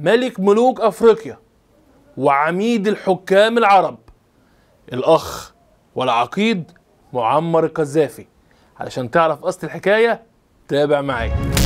ملك ملوك أفريقيا وعميد الحكام العرب الأخ والعقيد معمر القذافي. علشان تعرف أصل الحكاية تابع معايا.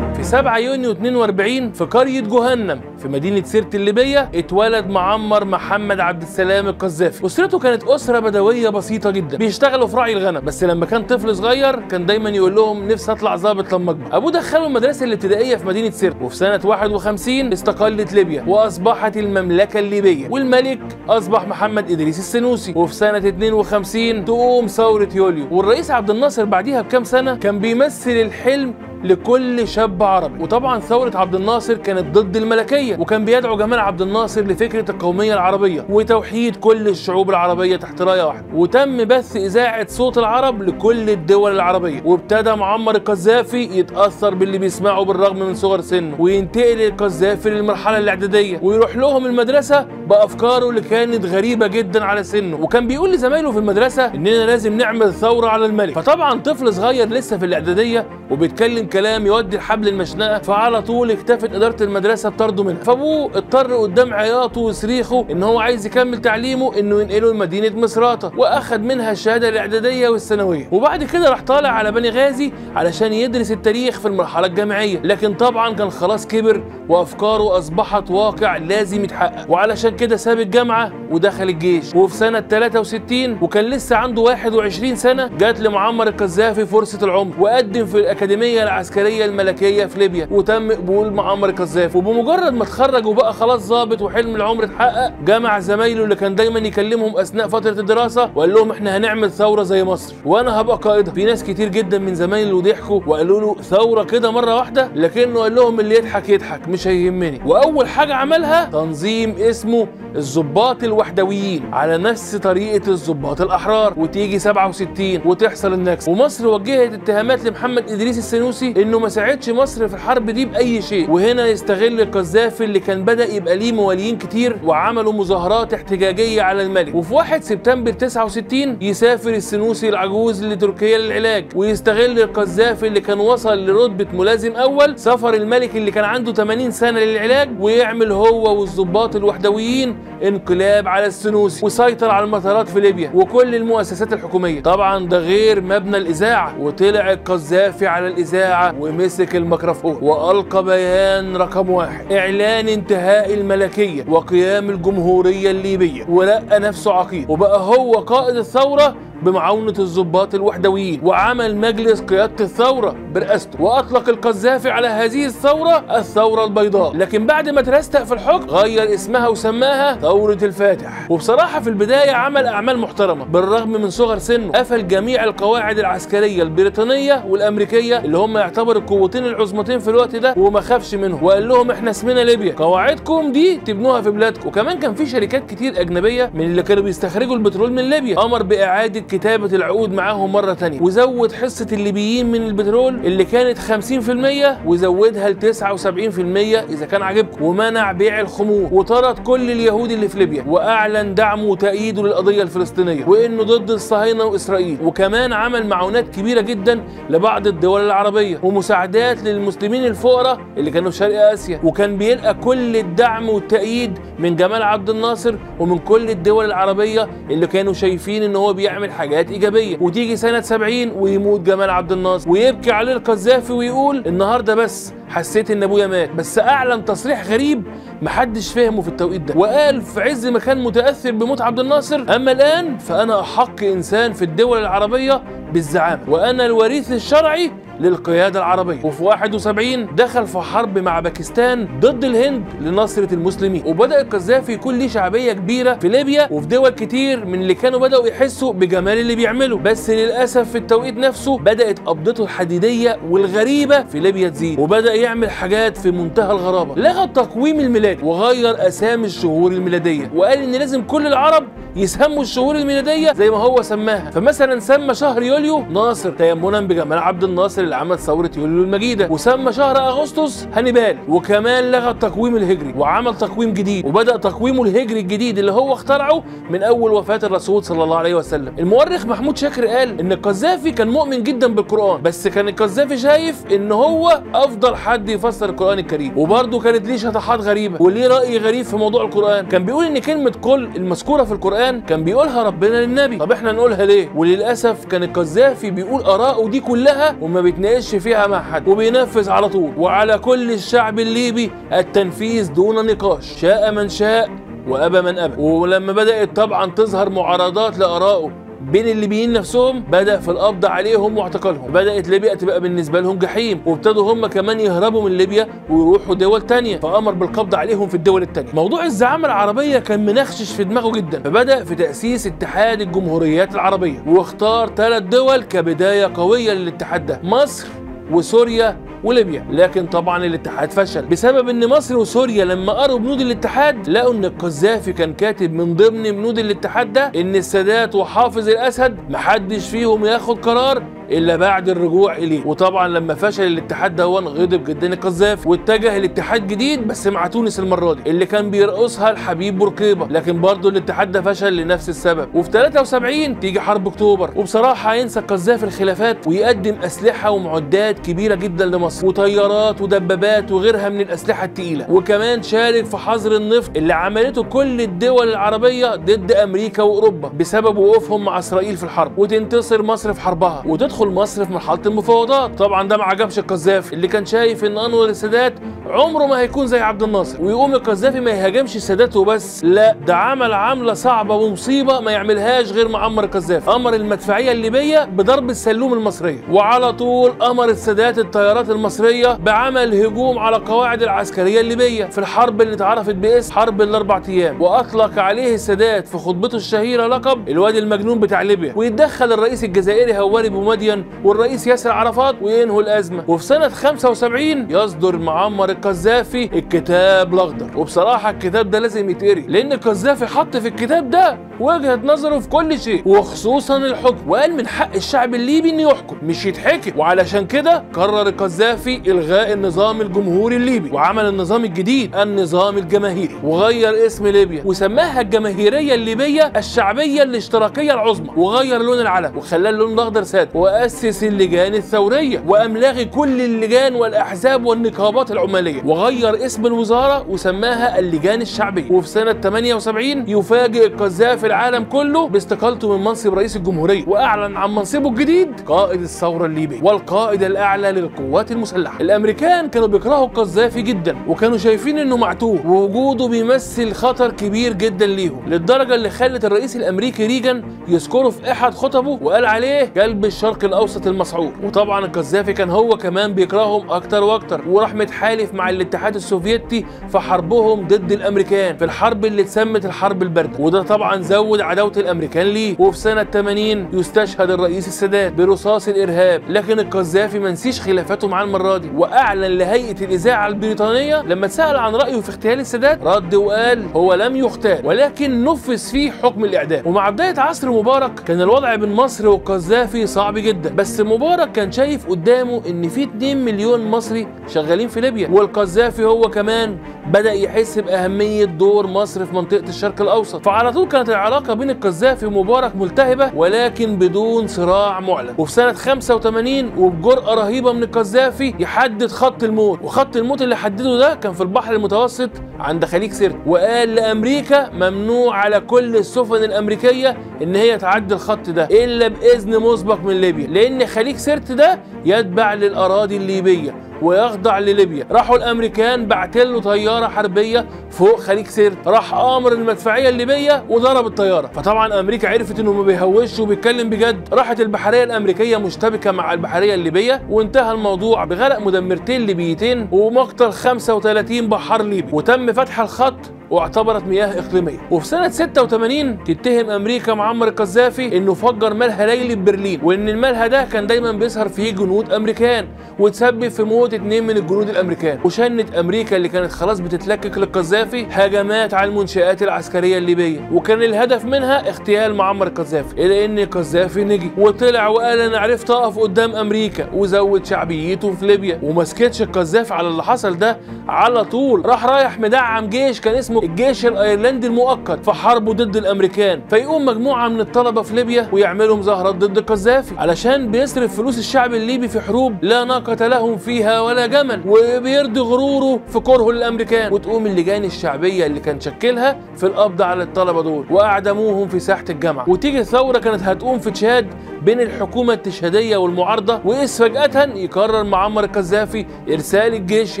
7 يونيو 42 في قرية جهنم في مدينة سيرت الليبية اتولد معمر محمد عبد السلام القذافي. أسرته كانت أسرة بدوية بسيطة جدا. بيشتغلوا في رعي الغنم بس لما كان طفل صغير كان دايما يقول لهم نفسي أطلع ظابط لما أكبر. أبوه دخله المدرسة الابتدائية في مدينة سيرت وفي سنة 51 استقلت ليبيا وأصبحت المملكة الليبية. والملك أصبح محمد إدريس السنوسي وفي سنة 52 تقوم ثورة يوليو. والرئيس عبد الناصر بعديها بكام سنة كان بيمثل الحلم لكل شاب عربي. وطبعا ثورة عبد الناصر كانت ضد الملكية وكان بيدعو جمال عبد الناصر لفكرة القومية العربية وتوحيد كل الشعوب العربية تحت راية واحدة وتم بث إذاعة صوت العرب لكل الدول العربية. وابتدى معمر القذافي يتأثر باللي بيسمعه بالرغم من صغر سنه. وينتقل القذافي للمرحلة الإعدادية. ويروح لهم المدرسة بأفكاره اللي كانت غريبة جدا على سنه. وكان بيقول لزمايله في المدرسة إننا لازم نعمل ثورة على الملك. فطبعا طفل صغير لسه في الإعدادية وبيتكلم كلام يودي الحبل المشنقة فعلى طول اكتفت إدارة المدرسة بطرده منها. فأبوه اضطر قدام عياطه وصريخه إن هو عايز يكمل تعليمه إنه ينقله لمدينة مصراته واخد منها الشهادة الإعدادية والثانوية. وبعد كده راح طالع على بني غازي علشان يدرس التاريخ في المرحلة الجامعية. لكن طبعا كان خلاص كبر وأفكاره أصبحت واقع لازم يتحقق. وعلشان كده ساب الجامعة ودخل الجيش. وفي سنة 63 وكان لسه عنده 21 سنة جات لمعمر القذافي فرصة العمر. وقدم في الأكاديمية العسكرية الملكية في ليبيا وتم قبول معمر القذافي وبمجرد ما اتخرج وبقى خلاص ظابط وحلم العمر اتحقق جمع زمايله اللي كان دايما يكلمهم أثناء فترة الدراسة وقال لهم إحنا هنعمل ثورة زي مصر. وأنا هبقى قائدها في ناس كتير جدا من زمايله ضحكوا وقالوا له ثورة كده مرة واحدة لكنه قال لهم اللي يضحك يضحك مش هيهمني. وأول حاجة عملها تنظيم اسمه الضباط الوحدويين على نفس طريقة الضباط الأحرار. وتيجي 67 وتحصل النكسة. ومصر وجهت اتهامات لمحمد ادريس السنوسي إنه ما ساعدش مصر في الحرب دي بأي شيء. وهنا يستغل القذافي اللي كان بدأ يبقى ليه مواليين كتير وعملوا مظاهرات احتجاجية على الملك. وفي 1 سبتمبر 69 يسافر السنوسي العجوز لتركيا للعلاج. ويستغل القذافي اللي كان وصل لرتبة ملازم أول سفر الملك اللي كان عنده 80 سنة للعلاج ويعمل هو والضباط الوحدويين انقلاب على السنوسي وسيطر على المطارات في ليبيا وكل المؤسسات الحكومية. طبعا ده غير مبنى الإذاعة وطلع القذافي على الإذاعة ومسك الميكروفون وألقى بيان رقم واحد إعلان انتهاء الملكية وقيام الجمهورية الليبية ولقى نفسه عقيد وبقى هو قائد الثورة بمعاونة الضباط الوحدويين وعمل مجلس قيادة الثورة برئاسته وأطلق القذافي على هذه الثورة الثورة البيضاء. لكن بعد ما ترستق في الحكم غير اسمها وسماها ثورة الفاتح. وبصراحة في البداية عمل أعمال محترمة بالرغم من صغر سنه. قفل جميع القواعد العسكرية البريطانية والأمريكية اللي هم يعتبر القوتين العظمتين في الوقت ده وما خافش منهم. وقال لهم إحنا اسمنا ليبيا. قواعدكم دي تبنوها في بلادكم. وكمان كان في شركات كتير أجنبية من اللي كانوا بيستخرجوا البترول من ليبيا. أمر بإعادة كتابة العقود معاهم مرة تانية. وزود حصة الليبيين من البترول اللي كانت 50% وزودها ل 79% إذا كان عاجبكم. ومنع بيع الخمور. وطرد كل اليهود اللي في ليبيا. وأعلن دعمه وتأييده للقضية الفلسطينية. وإنه ضد الصهاينة وإسرائيل. وكمان عمل معونات كبيرة جدا لبعض الدول العربية. ومساعدات للمسلمين الفقراء اللي كانوا في شرق آسيا. وكان بيلقى كل الدعم والتأييد من جمال عبد الناصر ومن كل الدول العربية اللي كانوا شايفين إن هو بيعمل حاجات إيجابية. وتيجي سنة 70 ويموت جمال عبد الناصر ويبكي عليه القذافي ويقول النهارده بس حسيت إن أبويا مات. بس أعلن تصريح غريب محدش فهمه في التوقيت ده. وقال في عز ما كان متأثر بموت عبد الناصر أما الآن فأنا أحق إنسان في الدول العربية بالزعامة. وأنا الوريث الشرعي للقيادة العربية. وفي 71 دخل في حرب مع باكستان ضد الهند لنصرة المسلمين. وبدأ القذافي يكون ليه شعبية كبيرة في ليبيا وفي دول كتير من اللي كانوا بدأوا يحسوا بجمال اللي بيعمله بس للأسف في التوقيت نفسه بدأت قبضته الحديدية والغريبة في ليبيا تزيد. وبدأ يعمل حاجات في منتهى الغرابة. لغى التقويم الميلادي وغير أسامي الشهور الميلادية. وقال إن لازم كل العرب يسموا الشهور الميلاديه زي ما هو سماها. فمثلا سمى شهر يوليو ناصر تيمنا بجمال عبد الناصر اللي عمل ثورة يوليو المجيدة. وسمى شهر أغسطس هانيبال. وكمان لغى التقويم الهجري وعمل تقويم جديد. وبدأ تقويمه الهجري الجديد اللي هو اخترعه من أول وفاة الرسول صلى الله عليه وسلم. المؤرخ محمود شاكر قال إن القذافي كان مؤمن جدا بالقرآن بس كان القذافي شايف إن هو أفضل حد يفسر القرآن الكريم. وبرضه كانت ليه شطحات غريبة وليه رأي غريب في موضوع القرآن. كان بيقول إن كلمة قل المذكورة في القرآن كان بيقولها ربنا للنبي. طب إحنا نقولها ليه؟ وللأسف كان القذافي بيقول آراءه دي كلها وما بيتناقش فيها مع حد. وبينفذ على طول. وعلى كل الشعب الليبي التنفيذ دون نقاش. شاء من شاء وأبى من أبى. ولما بدأت طبعا تظهر معارضات لآرائه بين الليبيين نفسهم بدأ في القبض عليهم واعتقالهم. بدأت ليبيا تبقى بالنسبة لهم جحيم وابتدوا هم كمان يهربوا من ليبيا ويروحوا دول تانية. فأمر بالقبض عليهم في الدول التانية. موضوع الزعامة العربية كان منخشش في دماغه جدا. فبدأ في تأسيس اتحاد الجمهوريات العربية واختار ثلاث دول كبداية قوية للاتحاد ده مصر وسوريا وليبيا. لكن طبعا الاتحاد فشل بسبب إن مصر وسوريا لما قروا بنود الاتحاد لقوا إن القذافي كان كاتب من ضمن بنود الاتحاد ده إن السادات وحافظ الأسد محدش فيهم ياخد قرار إلا بعد الرجوع إليه. وطبعا لما فشل الاتحاد ده غضب جدا القذافي واتجه لاتحاد جديد بس مع تونس المرة دي اللي كان بيرقصها الحبيب بورقيبة. لكن برضه الاتحاد ده فشل لنفس السبب. وفي 73 تيجي حرب أكتوبر وبصراحة هينسى القذافي الخلافات ويقدم أسلحة ومعدات كبيرة جدا لمصر. وطيارات ودبابات وغيرها من الأسلحة الثقيله وكمان شارك في حظر النفط اللي عملته كل الدول العربية ضد أمريكا وأوروبا بسبب وقوفهم مع إسرائيل في الحرب. وتنتصر مصر في حربها. وتدخل مصر في مرحلة المفاوضات. طبعا ده ما عجبش القذافي اللي كان شايف إن أنور السادات عمره ما هيكون زي عبد الناصر. ويقوم القذافي ما يهاجمش السادات وبس لا ده عمل عملة صعبة ومصيبة ما يعملهاش غير معمر القذافي. أمر المدفعية الليبية بضرب السلوم المصرية. وعلى طول أمر السادات الطيارات المصرية بعمل هجوم على القواعد العسكرية الليبية. في الحرب اللي اتعرفت باسم حرب الأربع أيام. وأطلق عليه السادات في خطبته الشهيرة لقب الواد المجنون بتاع ليبيا. ويتدخل الرئيس الجزائري هواري بومدين والرئيس ياسر عرفات وينهوا الأزمة. وفي سنة 75 يصدر معمر القذافي الكتاب الأخضر. وبصراحة الكتاب ده لازم يتقري لأن القذافي حط في الكتاب ده وجهة نظره في كل شيء وخصوصا الحكم. وقال من حق الشعب الليبي إنه يحكم مش يتحكم. وعلشان كده قرر القذافي إلغاء النظام الجمهوري الليبي وعمل النظام الجديد النظام الجماهيري. وغير اسم ليبيا وسماها الجماهيرية الليبية الشعبية الاشتراكيه العظمى. وغير لون العلم وخلاه اللون الأخضر ساد. وأسس اللجان الثورية وأملاغ كل اللجان والأحزاب والنقابات العمالية. وغير اسم الوزارة وسماها اللجان الشعبية. وفي سنة 78 يفاجئ القذافي العالم كله باستقالته من منصب رئيس الجمهورية وأعلن عن منصبه الجديد قائد الثورة الليبية والقائد الأعلى للقوات المسلحة. الأمريكان كانوا بيكرهوا القذافي جدا وكانوا شايفين إنه معتوه ووجوده بيمثل خطر كبير جدا ليهم. للدرجة اللي خلت الرئيس الأمريكي ريجان يذكره في إحد خطبه وقال عليه كلب الشرق الأوسط المسعور وطبعا القذافي كان هو كمان بيكرههم أكتر وأكتر وراح متحالف مع الاتحاد السوفيتي في حربهم ضد الأمريكان في الحرب اللي اتسمت الحرب الباردة. وده طبعا زود عداوة الأمريكان ليه. وفي سنة 80 يستشهد الرئيس السادات برصاص الإرهاب. لكن القذافي ما نسيش خلافاته معاه المرة دي. وأعلن لهيئة الإذاعة البريطانية لما اتسأل عن رأيه في اغتيال السادات رد وقال هو لم يغتال ولكن نفذ فيه حكم الإعدام. ومع بداية عصر مبارك كان الوضع بين مصر والقذافي صعب جدا. بس مبارك كان شايف قدامه إن في 2 مليون مصري شغالين في ليبيا والقذافي هو كمان بدأ يحس باهميه دور مصر في منطقة الشرق الأوسط. فعلى طول كانت العلاقة بين القذافي ومبارك ملتهبة ولكن بدون صراع معلن. وفي سنة 85 وبجرأة رهيبة من القذافي يحدد خط الموت. وخط الموت اللي حدده ده كان في البحر المتوسط عند خليج سرت وقال لأمريكا ممنوع على كل السفن الأمريكية إن هي تعدي الخط ده إلا بإذن مسبق من ليبيا. لأن خليج سرت ده يتبع للأراضي الليبية. ويخضع لليبيا. راحوا الأمريكان بعتله طيارة حربية فوق خليج سرت راح آمر المدفعية الليبية وضرب الطيارة. فطبعا أمريكا عرفت إنه ما بيهوش وبيتكلم بجد. راحت البحريه الأمريكية مشتبكة مع البحرية الليبية وانتهى الموضوع بغرق مدمرتين ليبيتين ومقتل 35 بحار ليبي. وتم فتح الخط واعتبرت مياه إقليمية. وفي سنة 86 تتهم أمريكا معمر القذافي إنه فجر ملهى ليلي ببرلين وإن الملهى ده كان دايما بيظهر فيه جنود أمريكان وتسبب في موت اتنين من الجنود الأمريكان. وشنت أمريكا اللي كانت خلاص بتتلكك للقذافي هجمات على المنشآت العسكرية الليبية. وكان الهدف منها اغتيال معمر القذافي الا إن القذافي نجي. وطلع وقال أنا عرفت أقف قدام أمريكا وزود شعبيته في ليبيا وما سكتش القذافي على اللي حصل ده على طول. راح رايح مدعم جيش كان اسمه الجيش الأيرلندي المؤقت في حربه ضد الأمريكان فيقوم مجموعة من الطلبة في ليبيا ويعملوا مظاهرات ضد القذافي علشان بيصرف فلوس الشعب الليبي في حروب لا ناقة لهم فيها ولا جمل وبيرضي غروره في كرهه للأمريكان. وتقوم اللجان الشعبية اللي كان شكلها في القبض على الطلبة دول وأعدموهم في ساحة الجامعة. وتيجي ثوره كانت هتقوم في تشاد بين الحكومة التشاديه والمعارضة واذ فجأة يقرر معمر القذافي إرسال الجيش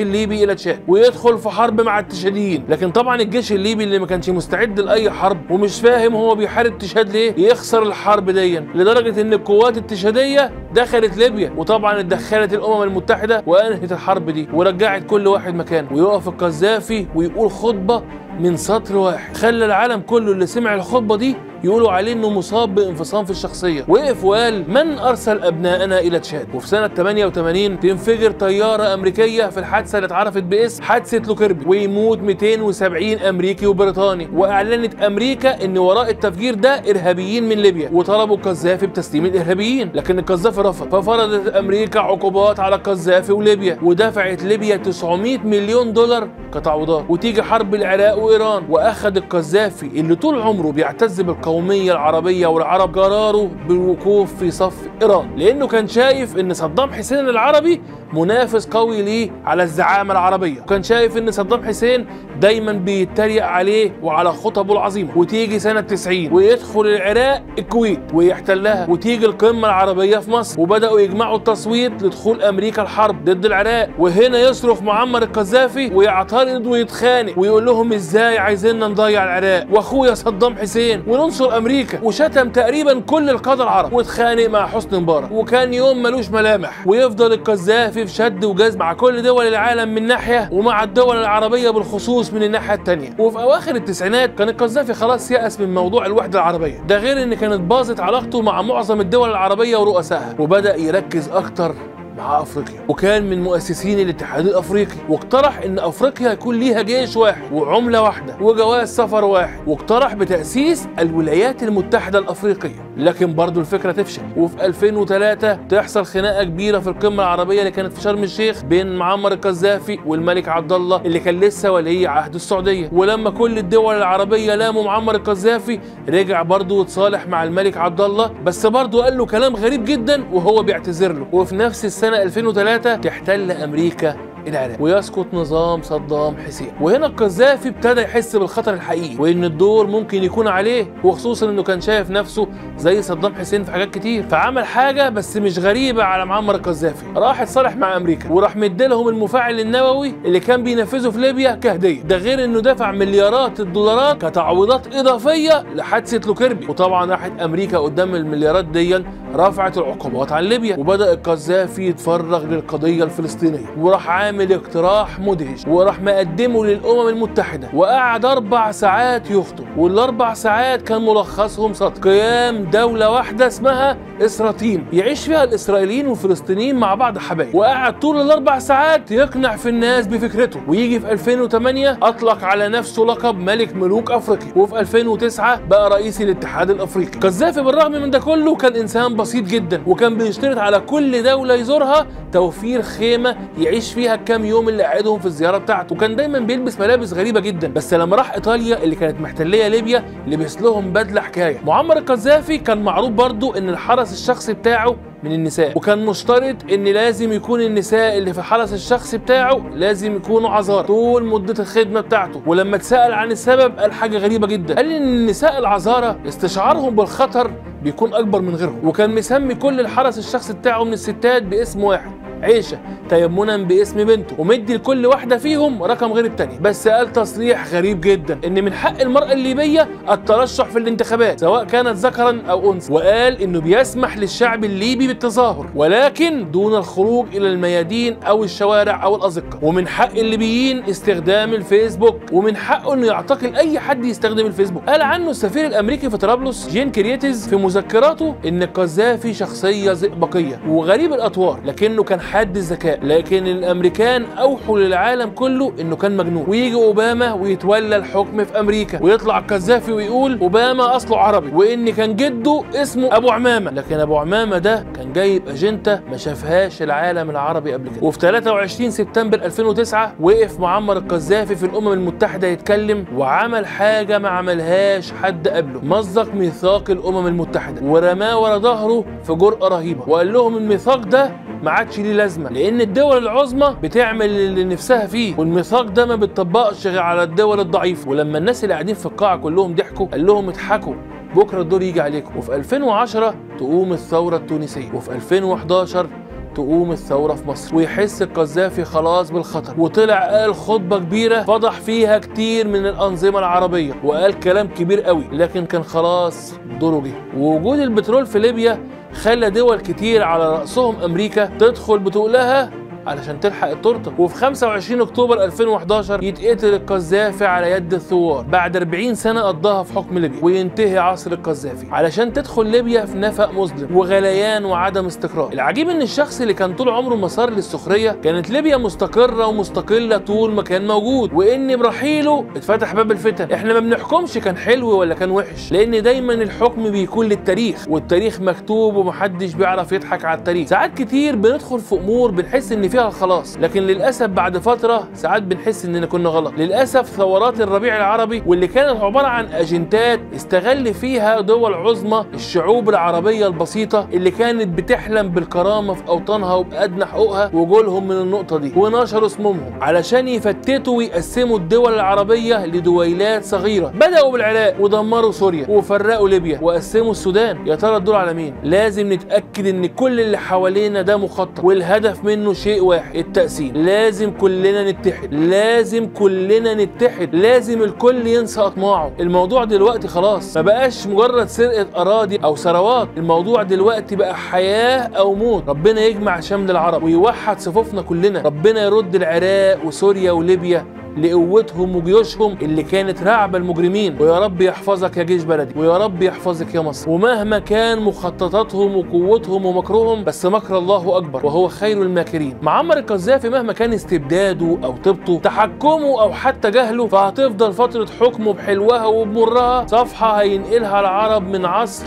الليبي إلى تشاد ويدخل في حرب مع التشاديين. لكن طبعا الجيش الليبي اللي ما كانش مستعد لأي حرب ومش فاهم هو بيحارب تشاد ليه؟ يخسر الحرب دي لدرجة إن القوات التشاديه دخلت ليبيا وطبعا اتدخلت الأمم المتحدة وأنهت الحرب دي ورجعت كل واحد مكانه. ويقف القذافي ويقول خطبة من سطر واحد. خلى العالم كله اللي سمع الخطبة دي يقولوا عليه إنه مصاب بانفصام في الشخصية. وقف وقال من أرسل ابنائنا إلى تشاد؟ وفي سنة 88 تنفجر طيارة أمريكية في الحادثة اللي اتعرفت باسم حادثة لوكيربي ويموت 270 أمريكي وبريطاني. وأعلنت أمريكا إن وراء التفجير ده إرهابيين من ليبيا وطلبوا القذافي بتسليم الإرهابيين. لكن القذافي رفض. ففرضت أمريكا عقوبات على القذافي وليبيا ودفعت ليبيا 900 مليون دولار كتعويضات. وتيجي حرب العراق وإيران وأخذ القذافي اللي طول عمره بيعتز بالقوميه العربية والعرب قراره بالوقوف في صف إيران لأنه كان شايف إن صدام حسين العربي منافس قوي ليه على الزعامة العربية. وكان شايف إن صدام حسين دايما بيتريق عليه وعلى خطبه العظيمة. وتيجي سنة 90 ويدخل العراق الكويت ويحتلها. وتيجي القمة العربية في مصر. وبدأوا يجمعوا التصويت لدخول أمريكا الحرب ضد العراق. وهنا يصرخ معمر القذافي ويعترض ويتخانق ويقول لهم إزاي عايزيننا نضيع العراق؟ وأخويا صدام حسين وننصر أمريكا. وشتم تقريبا كل القادة العرب. واتخانق مع حسني مبارك. وكان يوم ملوش ملامح. ويفضل القذافي في شد وجذب مع كل دول العالم من ناحية ومع الدول العربية بالخصوص من الناحية الثانية وفي أواخر التسعينات كان القذافي خلاص يأس من موضوع الوحدة العربية. ده غير إن كانت باظت علاقته مع معظم الدول العربية ورؤسائها وبدأ يركز أكتر مع أفريقيا. وكان من مؤسسين الاتحاد الأفريقي. واقترح إن أفريقيا يكون ليها جيش واحد وعملة واحدة وجواز سفر واحد. واقترح بتأسيس الولايات المتحدة الأفريقية. لكن برضه الفكرة تفشل. وفي 2003 تحصل خناقة كبيرة في القمة العربية اللي كانت في شرم الشيخ بين معمر القذافي والملك عبد الله اللي كان لسه ولي عهد السعودية. ولما كل الدول العربية لاموا معمر القذافي رجع برضه وتصالح مع الملك عبد الله. بس برضه قال له كلام غريب جدا وهو بيعتذر له. وفي نفس السنة 2003 تحتل أمريكا العراق ويسقط نظام صدام حسين. وهنا القذافي ابتدى يحس بالخطر الحقيقي وإن الدور ممكن يكون عليه وخصوصا إنه كان شايف نفسه زي صدام حسين في حاجات كتير. فعمل حاجة بس مش غريبة على معمر القذافي. راح اتصالح مع أمريكا وراح مديلهم المفاعل النووي اللي كان بينفذه في ليبيا كهدية. ده غير إنه دفع مليارات الدولارات كتعويضات إضافية لحادثة لوكيربي. وطبعا راحت أمريكا قدام المليارات دي رفعت العقوبات عن ليبيا. وبدأ القذافي يتفرغ للقضية الفلسطينية وراح عامل اقتراح مدهش وراح مقدمه للأمم المتحدة وقعد أربع ساعات يخطب والأربع ساعات كان ملخصهم سطر قيام دولة واحدة اسمها إسراتيم يعيش فيها الإسرائيليين والفلسطينيين مع بعض حبايب. وقعد طول الأربع ساعات يقنع في الناس بفكرته ويجي في 2008 أطلق على نفسه لقب ملك ملوك أفريقيا. وفي 2009 بقى رئيس الاتحاد الأفريقي. قذافي بالرغم من ده كله كان إنسان بسيط جدا وكان بيشترط على كل دولة يزورها توفير خيمة يعيش فيها الكام يوم اللي قعدهم في الزيارة بتاعته. وكان دايما بيلبس ملابس غريبة جدا. بس لما راح إيطاليا اللي كانت محتلية ليبيا لبس لهم بدلة حكاية. معمر القذافي كان معروف برضو إن الحرس الشخصي بتاعه من النساء. وكان مشترط إن لازم يكون النساء اللي في الحرس الشخصي بتاعه لازم يكونوا عذارى طول مدة الخدمة بتاعته. ولما اتسأل عن السبب قال حاجة غريبة جدا. قال إن النساء العذارى استشعارهم بالخطر بيكون أكبر من غيرهم. وكان مسمي كل الحرس الشخصي بتاعه من الستات باسم واحد. عيشة تيمنا باسم بنته ومدي لكل واحدة فيهم رقم غير التانية. بس قال تصريح غريب جدا إن من حق المرأة الليبية الترشح في الانتخابات سواء كانت ذكرا أو أنثى. وقال إنه بيسمح للشعب الليبي بالتظاهر ولكن دون الخروج إلى الميادين أو الشوارع أو الأزقة. ومن حق الليبيين استخدام الفيسبوك ومن حقه إنه يعتقل أي حد يستخدم الفيسبوك. قال عنه السفير الأمريكي في طرابلس جين كريتيز في مذكراته إن القذافي شخصية زئبقيه وغريب الأطوار لكنه كان حاد الذكاء. لكن الأمريكان أوحوا للعالم كله إنه كان مجنون. ويجي أوباما ويتولى الحكم في أمريكا. ويطلع القذافي ويقول أوباما أصله عربي. وإن كان جده اسمه أبو عمامة. لكن أبو عمامة ده كان جايب اجنته ما شافهاش العالم العربي قبل كده. وفي 23 سبتمبر 2009 وقف معمر القذافي في الأمم المتحدة يتكلم وعمل حاجة ما عملهاش حد قبله. مزق ميثاق الأمم المتحدة. ورماه ورا ظهره في جرأة رهيبة. وقال لهم الميثاق ده ما عادش ليه لازمة لأن الدول العظمى بتعمل اللي نفسها فيه والميثاق ده ما بيتطبقش غير على الدول الضعيفة. ولما الناس اللي قاعدين في القاعة كلهم ضحكوا قال لهم اضحكوا بكرة الدور يجي عليكم. وفي 2010 تقوم الثورة التونسية. وفي 2011 تقوم الثورة في مصر. ويحس القذافي خلاص بالخطر. وطلع قال خطبة كبيرة فضح فيها كتير من الأنظمة العربية. وقال كلام كبير قوي لكن كان خلاص دوره جه. ووجود البترول في ليبيا خلى دول كتير على رأسهم أمريكا تدخل بتقولها علشان تلحق التورته. وفي 25 أكتوبر 2011 يتقتل القذافي على يد الثوار. بعد 40 سنة قضاها في حكم ليبيا. وينتهي عصر القذافي. علشان تدخل ليبيا في نفق مظلم وغليان وعدم استقرار. العجيب إن الشخص اللي كان طول عمره مسار للسخرية كانت ليبيا مستقرة ومستقلة طول ما كان موجود. وإن برحيله اتفتح باب الفتن. إحنا ما بنحكمش كان حلو ولا كان وحش. لأن دايما الحكم بيكون للتاريخ. والتاريخ مكتوب ومحدش بيعرف يضحك على التاريخ. ساعات كتير بندخل في أمور بنحس إن فيها الخلاص لكن للأسف بعد فترة ساعات بنحس إننا كنا غلط. للأسف ثورات الربيع العربي واللي كانت عبارة عن أجندات استغل فيها دول عظمى الشعوب العربية البسيطة اللي كانت بتحلم بالكرامة في أوطانها وبادنى حقوقها وجولهم من النقطة دي ونشروا اسمهم علشان يفتتوا ويقسموا الدول العربية لدويلات صغيرة. بدأوا بالعراق ودمروا سوريا وفرقوا ليبيا وقسموا السودان. يا ترى الدور على مين؟ لازم نتأكد إن كل اللي حوالينا ده مخطط والهدف منه واحد التقسيم لازم كلنا نتحد. لازم كلنا نتحد. لازم الكل ينسى أطماعه. الموضوع دلوقتي خلاص. ما بقاش مجرد سرقة أراضي أو ثروات. الموضوع دلوقتي بقى حياة أو موت. ربنا يجمع شمل العرب ويوحد صفوفنا كلنا. ربنا يرد العراق وسوريا وليبيا. لقوتهم وجيوشهم اللي كانت رعب المجرمين. ويا رب يحفظك يا جيش بلدي. ويا رب يحفظك يا مصر. ومهما كان مخططاتهم وقوتهم ومكرهم بس مكر الله أكبر وهو خير الماكرين. معمر القذافي مهما كان استبداده أو طبطه تحكمه أو حتى جهله فهتفضل فترة حكمه بحلوها وبمرها. صفحة هينقلها العرب من عصر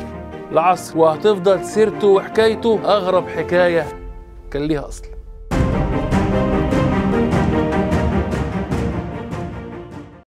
لعصر وهتفضل سيرته وحكايته أغرب حكاية كان ليها أصل.